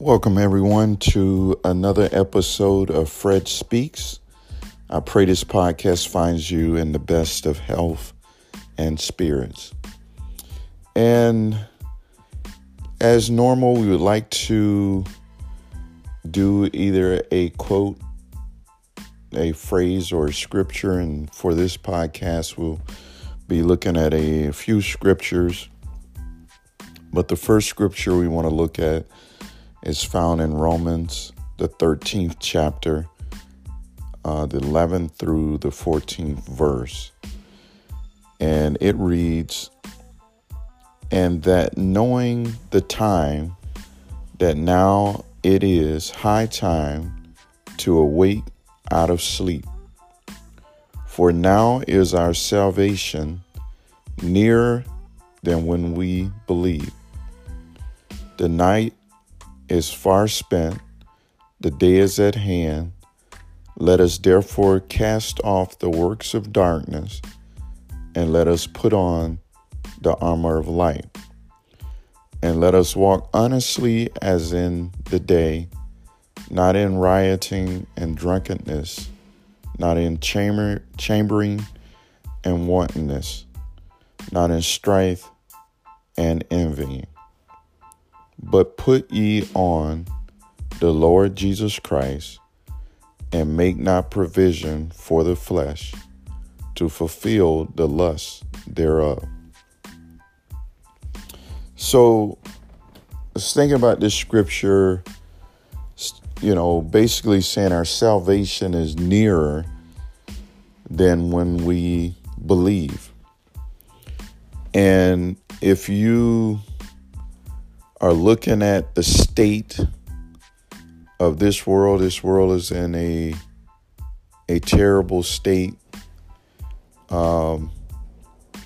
Welcome, everyone, to another episode of Fred Speaks. I pray this podcast finds you in the best of health and spirits. And as normal, we would like to do either a quote, a phrase, or a scripture. And for this podcast, we'll be looking at a few scriptures. But the first scripture we want to look at is found in Romans, the 13th chapter, uh, the 11th through the 14th verse. And it reads, And that knowing the time, that now it is high time to awake out of sleep. For now is our salvation nearer than when we believe. The night is far spent, the day is at hand. Let us therefore cast off the works of darkness and let us put on the armor of light. And let us walk honestly as in the day, not in rioting and drunkenness, not in chamber, chambering and wantonness, not in strife and envying but put ye on the Lord Jesus Christ, and make not provision for the flesh to fulfill the lust thereof. So, let's think about this scripture, you know, basically saying our salvation is nearer than when we believe. And if you are looking at the state of this world, this world is in a a terrible state um,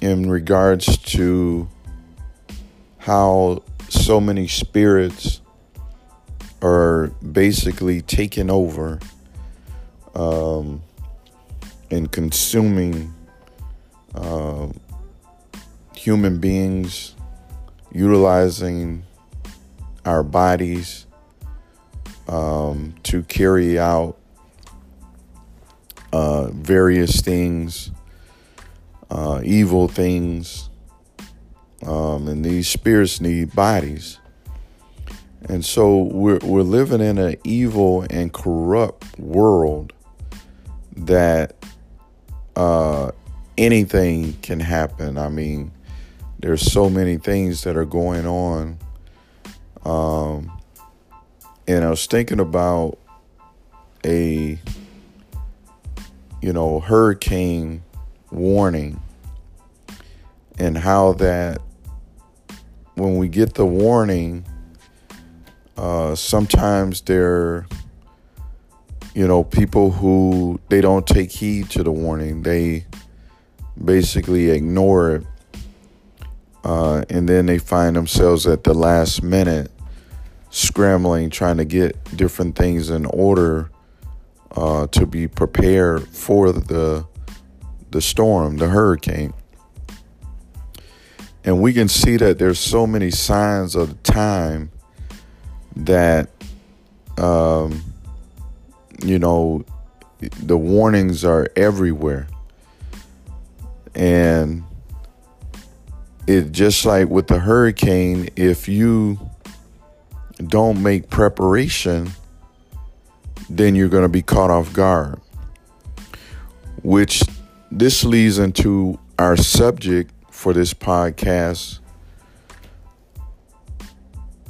in regards to how so many spirits are basically taking over um, and consuming uh, human beings, utilizing our bodies um, to carry out uh, various things, uh, evil things, um, and these spirits need bodies. And so we're, we're living in an evil and corrupt world that uh, anything can happen. I mean, there's so many things that are going on um, and I was thinking about a, you know, hurricane warning and how that when we get the warning, uh, sometimes there, you know, people who they don't take heed to the warning, they basically ignore it uh, and then they find themselves at the last minute scrambling, trying to get different things in order uh, to be prepared for the the storm, the hurricane. And we can see that there's so many signs of the time that, um, you know, the warnings are everywhere. And it just like with the hurricane, if you don't make preparation, then you're going to be caught off guard. Which this leads into our subject for this podcast,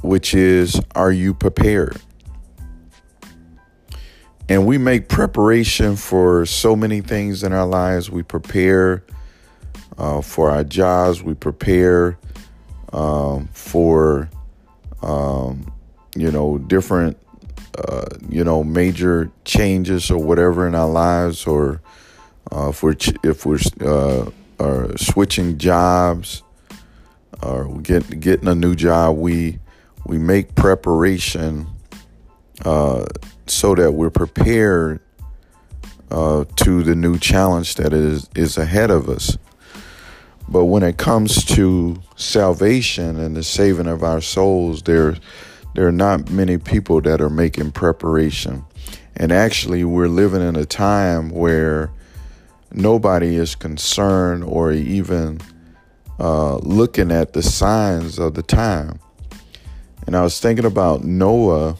which is Are you prepared? And we make preparation for so many things in our lives. We prepare uh, for our jobs. We prepare um, for, um, you know, different, uh, you know, major changes or whatever in our lives, or uh, if we're if we're uh, are switching jobs or get, getting a new job, we we make preparation uh, so that we're prepared uh, to the new challenge that is is ahead of us. But when it comes to salvation and the saving of our souls, there there are not many people that are making preparation. And actually, we're living in a time where nobody is concerned or even uh, looking at the signs of the time. And I was thinking about Noah,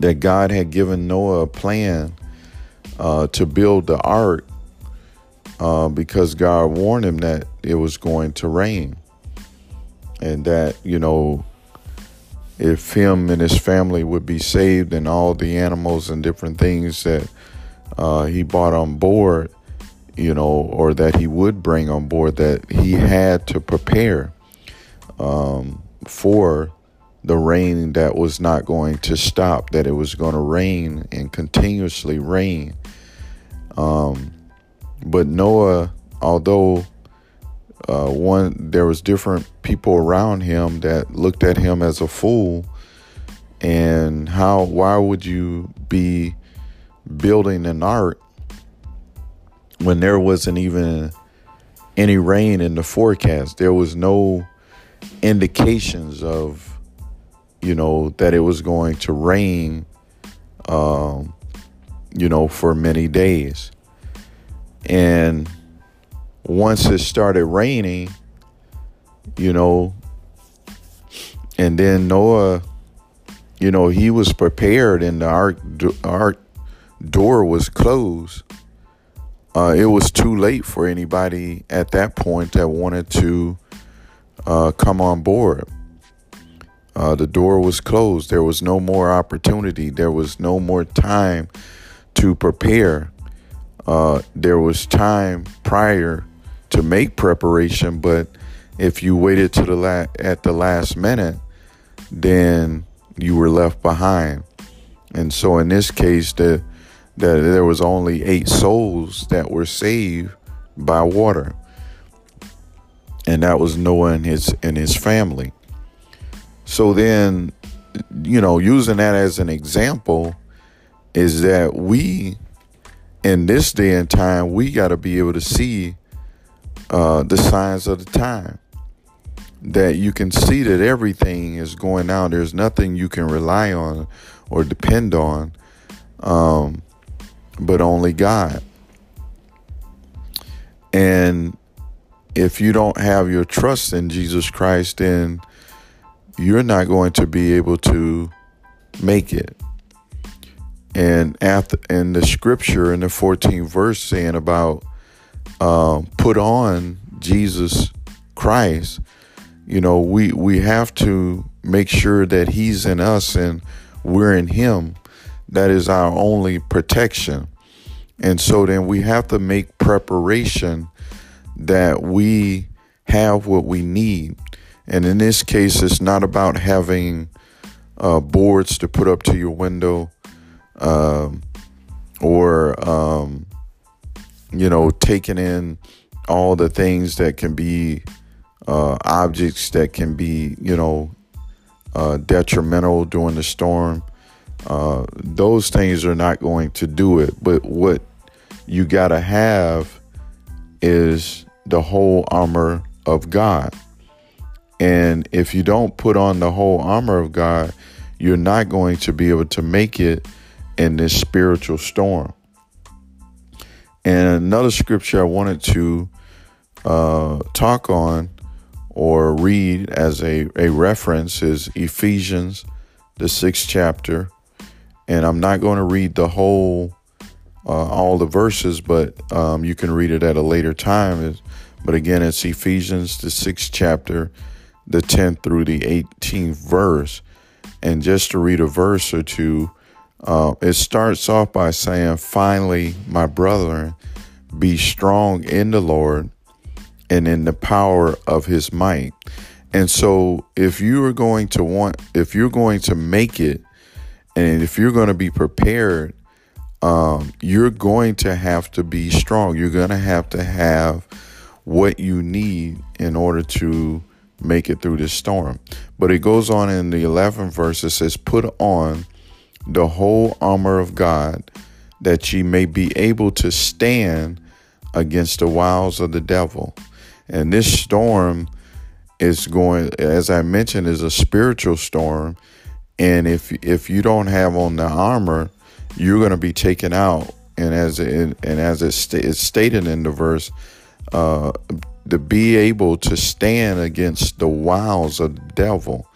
that God had given Noah a plan uh, to build the ark uh, because God warned him that it was going to rain. And that, you know, if him and his family would be saved and all the animals and different things that uh, he bought on board, you know, or that he would bring on board, that he had to prepare um, for the rain that was not going to stop, that it was going to rain and continuously rain. Um, but Noah, although uh, one there was different people around him that looked at him as a fool, and how why would you be building an ark when there wasn't even any rain in the forecast? There was no indications of you know, that it was going to rain, um, you know, for many days. And once it started raining, you know, and then Noah, you know, he was prepared and the ark, ark door was closed. Uh, it was too late for anybody at that point that wanted to uh, come on board. Uh, the door was closed. There was no more opportunity. There was no more time to prepare. Uh, there was time prior to make preparation, but if you waited to the la- at the last minute, then you were left behind. And so, in this case, the, the there was only eight souls that were saved by water, and that was Noah and his and his family. So then, you know, using that as an example is that we, in this day and time, we got to be able to see uh, the signs of the time. That you can see that everything is going on. There's nothing you can rely on or depend on, um, but only God. And if you don't have your trust in Jesus Christ, then you're not going to be able to make it. And after in the scripture in the 14th verse saying about um, put on Jesus Christ, you know, we we have to make sure that He's in us and we're in Him. That is our only protection. And so then we have to make preparation that we have what we need and in this case, it's not about having uh, boards to put up to your window um, or, um, you know, taking in all the things that can be uh, objects that can be, you know, uh, detrimental during the storm. Uh, those things are not going to do it. But what you got to have is the whole armor of God. And if you don't put on the whole armor of God, you're not going to be able to make it in this spiritual storm. And another scripture I wanted to uh, talk on or read as a, a reference is Ephesians, the sixth chapter. And I'm not going to read the whole, uh, all the verses, but um, you can read it at a later time. But again, it's Ephesians, the sixth chapter the 10th through the 18th verse. And just to read a verse or two, uh, it starts off by saying, Finally, my brethren, be strong in the Lord and in the power of his might. And so, if you are going to want, if you're going to make it, and if you're going to be prepared, um, you're going to have to be strong. You're going to have to have what you need in order to make it through this storm. But it goes on in the 11th verse, it says, Put on the whole armor of God that ye may be able to stand against the wiles of the devil. And this storm is going, as I mentioned, is a spiritual storm. And if if you don't have on the armor, you're going to be taken out. And as it, and as it it's stated in the verse, uh, to be able to stand against the wiles of the devil.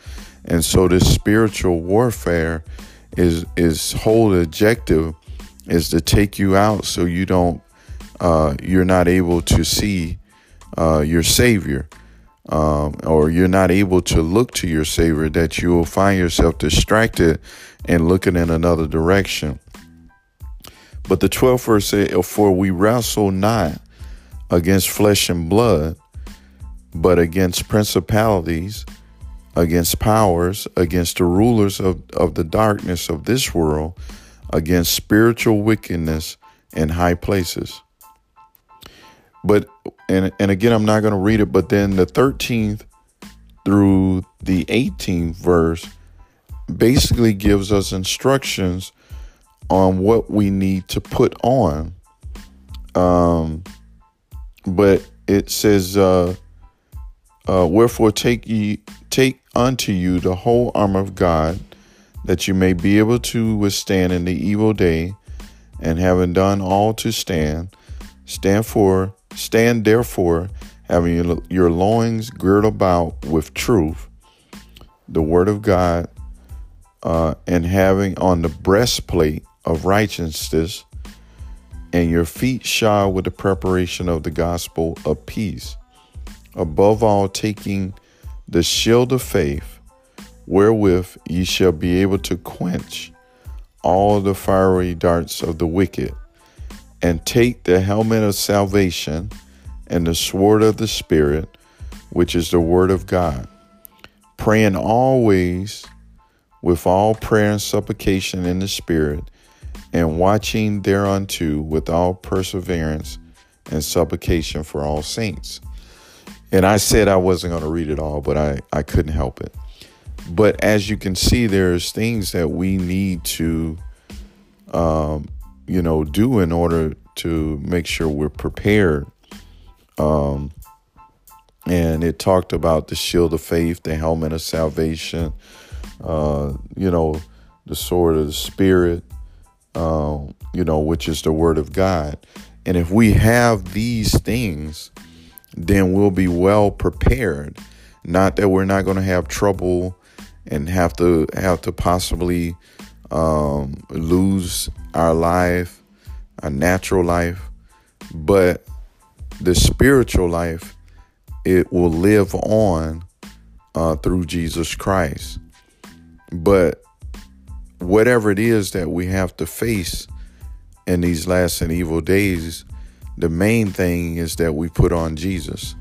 And so this spiritual warfare is is whole objective is to take you out so you don't uh, you're not able to see uh, your savior um, or you're not able to look to your savior that you will find yourself distracted and looking in another direction. But the 12th verse says for we wrestle not against flesh and blood but against principalities against powers, against the rulers of, of the darkness of this world, against spiritual wickedness in high places. But, and, and again, I'm not going to read it, but then the 13th through the 18th verse basically gives us instructions on what we need to put on. Um, but it says, uh, uh, Wherefore take ye take unto you the whole armor of God, that you may be able to withstand in the evil day, and having done all to stand, stand for stand therefore, having your, loins girded about with truth, the word of God, uh, and having on the breastplate of righteousness, and your feet shod with the preparation of the gospel of peace. Above all, taking the shield of faith, wherewith ye shall be able to quench all the fiery darts of the wicked, and take the helmet of salvation and the sword of the Spirit, which is the word of God, praying always with all prayer and supplication in the Spirit, and watching thereunto with all perseverance and supplication for all saints. And I said I wasn't going to read it all, but I, I couldn't help it. But as you can see, there's things that we need to, um, you know, do in order to make sure we're prepared. Um, and it talked about the shield of faith, the helmet of salvation, uh, you know, the sword of the spirit, uh, you know, which is the word of God. And if we have these things, then we'll be well prepared. Not that we're not going to have trouble and have to have to possibly um, lose our life, our natural life, but the spiritual life it will live on uh, through Jesus Christ. But whatever it is that we have to face in these last and evil days, the main thing is that we put on Jesus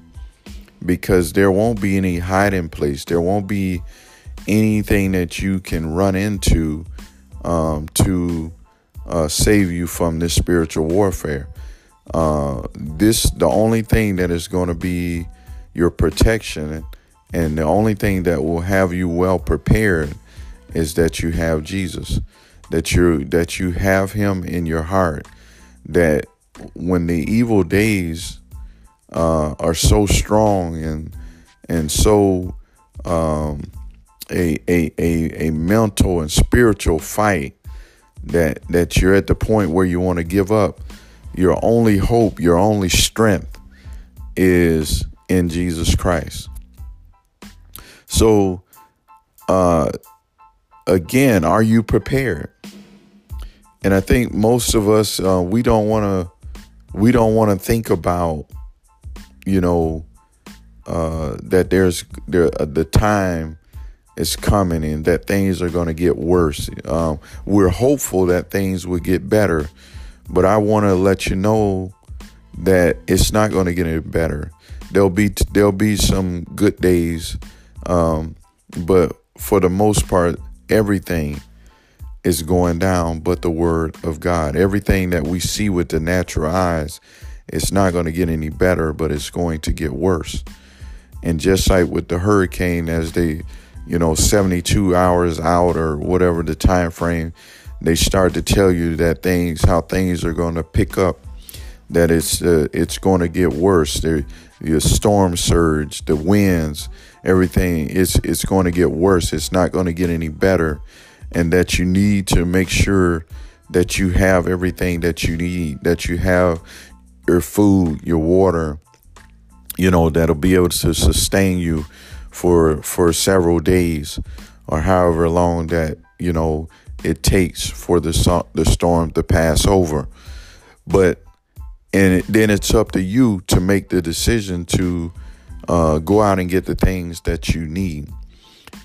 because there won't be any hiding place. There won't be anything that you can run into um, to uh, save you from this spiritual warfare. Uh, this the only thing that is going to be your protection, and the only thing that will have you well prepared is that you have Jesus, that you that you have Him in your heart, that when the evil days uh, are so strong and and so um, a, a a a mental and spiritual fight that that you're at the point where you want to give up. Your only hope, your only strength is in Jesus Christ. So, uh, again, are you prepared? And I think most of us, uh, we don't want to we don't want to think about, you know, uh, that there's there uh, the time is coming and that things are going to get worse. Um, we're hopeful that things will get better, but I want to let you know that it's not going to get any better. There'll be there'll be some good days, um, but for the most part, everything is going down but the word of God. Everything that we see with the natural eyes, it's not going to get any better, but it's going to get worse. And just like with the hurricane, as they, you know, 72 hours out or whatever the time frame, they start to tell you that things, how things are going to pick up. that it's uh, it's going to get worse. The, the storm surge, the winds, everything it's it's going to get worse. It's not going to get any better, and that you need to make sure that you have everything that you need. That you have your food, your water, you know, that'll be able to sustain you for for several days or however long that you know it takes for the the storm to pass over. But and then it's up to you to make the decision to uh, go out and get the things that you need.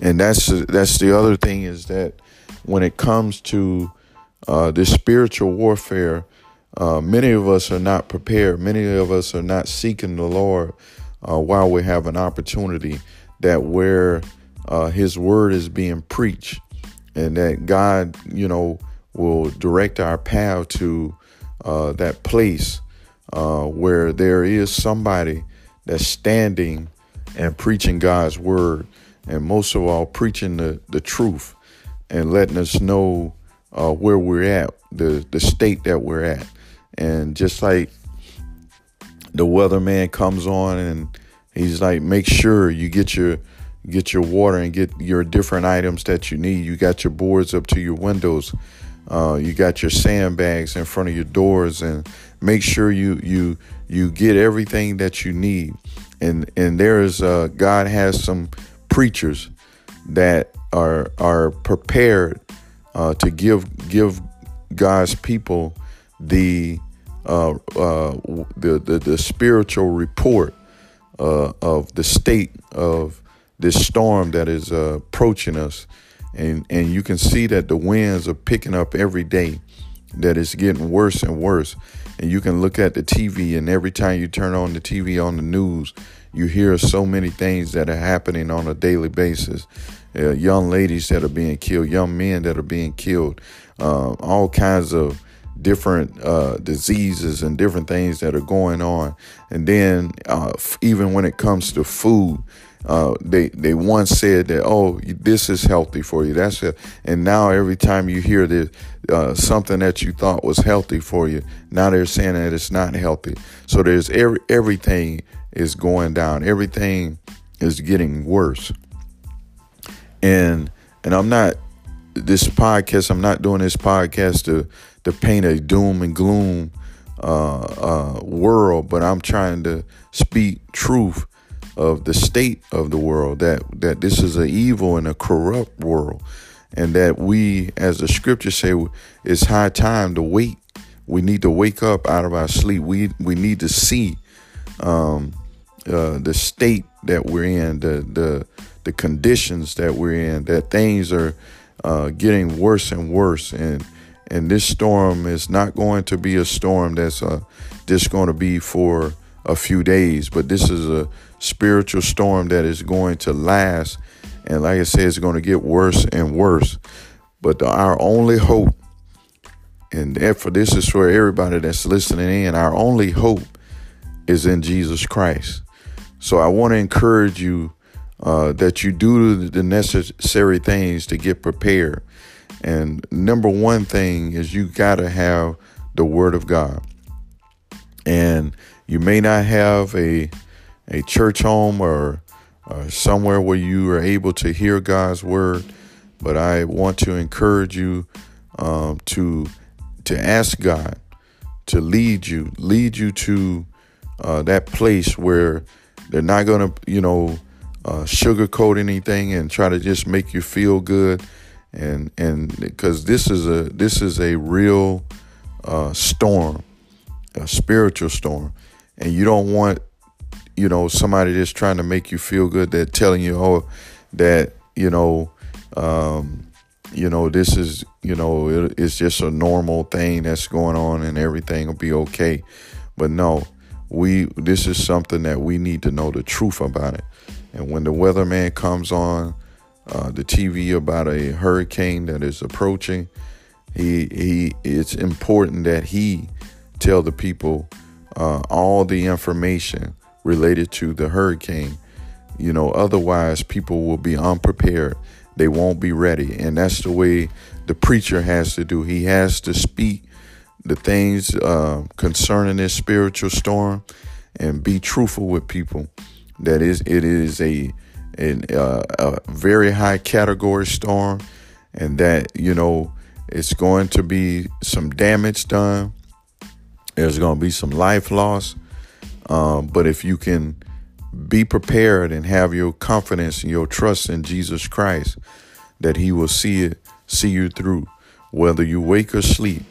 And that's that's the other thing is that when it comes to uh, this spiritual warfare, uh, many of us are not prepared. Many of us are not seeking the Lord uh, while we have an opportunity that where uh, His word is being preached, and that God, you know, will direct our path to uh, that place uh, where there is somebody that's standing and preaching God's word, and most of all, preaching the, the truth and letting us know uh, where we're at, the, the state that we're at. And just like the weatherman comes on and he's like, make sure you get your get your water and get your different items that you need. You got your boards up to your windows. Uh, you got your sandbags in front of your doors, and make sure you you you get everything that you need. And and there is uh, God has some preachers that are are prepared uh, to give give God's people the uh, uh, the, the, the spiritual report uh, of the state of this storm that is uh, approaching us, and and you can see that the winds are picking up every day, that it's getting worse and worse, and you can look at the TV, and every time you turn on the TV on the news, you hear so many things that are happening on a daily basis. Uh, young ladies that are being killed, young men that are being killed, uh, all kinds of different uh, diseases and different things that are going on. And then, uh, even when it comes to food, uh, they they once said that oh this is healthy for you. That's it and now every time you hear this uh, something that you thought was healthy for you now they're saying that it's not healthy. So there's every everything is going down. Everything is getting worse and and I'm not this podcast I'm not doing this podcast to to paint a doom and gloom uh, uh, world but I'm trying to speak truth of the state of the world that that this is an evil and a corrupt world and that we as the scriptures say it's high time to wake we need to wake up out of our sleep. We we need to see um, uh, the state that we're in the the the conditions that we're in that things are uh, getting worse and worse and and this storm is not going to be a storm that's uh, just going to be for a few days, but this is a spiritual storm that is going to last. And like I said, it's going to get worse and worse. But the, our only hope, and for this is for everybody that's listening in, our only hope is in Jesus Christ. So I want to encourage you uh, that you do the necessary things to get prepared. And number one thing is you got to have the Word of God. And you may not have a a church home or, or somewhere where you are able to hear God's word, but I want to encourage you um, to to ask God to lead you, lead you to uh, that place where they're not going to, you know, uh, sugarcoat anything and try to just make you feel good, and and because this is a this is a real uh, storm, a spiritual storm, and you don't want you know somebody just trying to make you feel good that telling you oh that you know um, you know this is you know it, it's just a normal thing that's going on and everything will be okay. But no we this is something that we need to know the truth about it and when the weatherman comes on uh, the TV about a hurricane that is approaching he he it's important that he tell the people uh, all the information related to the hurricane. You know, otherwise, people will be unprepared. They won't be ready. And that's the way the preacher has to do. He has to speak the things uh, concerning this spiritual storm and be truthful with people. That is, it is a, uh, a very high category storm, and that you know it's going to be some damage done. There's going to be some life loss, um, but if you can be prepared and have your confidence and your trust in Jesus Christ, that He will see it, see you through, whether you wake or sleep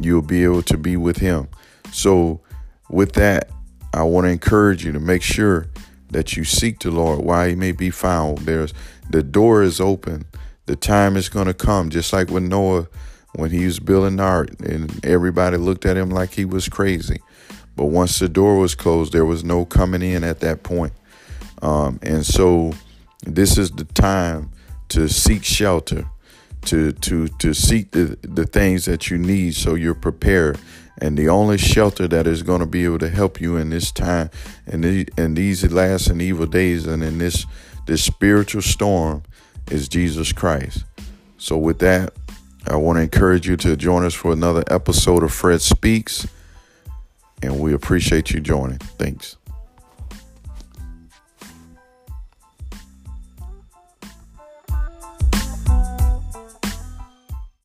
you'll be able to be with Him. So, with that, I want to encourage you to make sure that you seek the Lord while He may be found. There's the door is open. The time is going to come, just like with Noah when he was building the ark, and everybody looked at him like he was crazy. But once the door was closed, there was no coming in at that point. Um, and so, this is the time to seek shelter to to to seek the, the things that you need so you're prepared and the only shelter that is going to be able to help you in this time and the, these last and evil days and in this this spiritual storm is Jesus Christ. So with that, I want to encourage you to join us for another episode of Fred Speaks and we appreciate you joining. Thanks.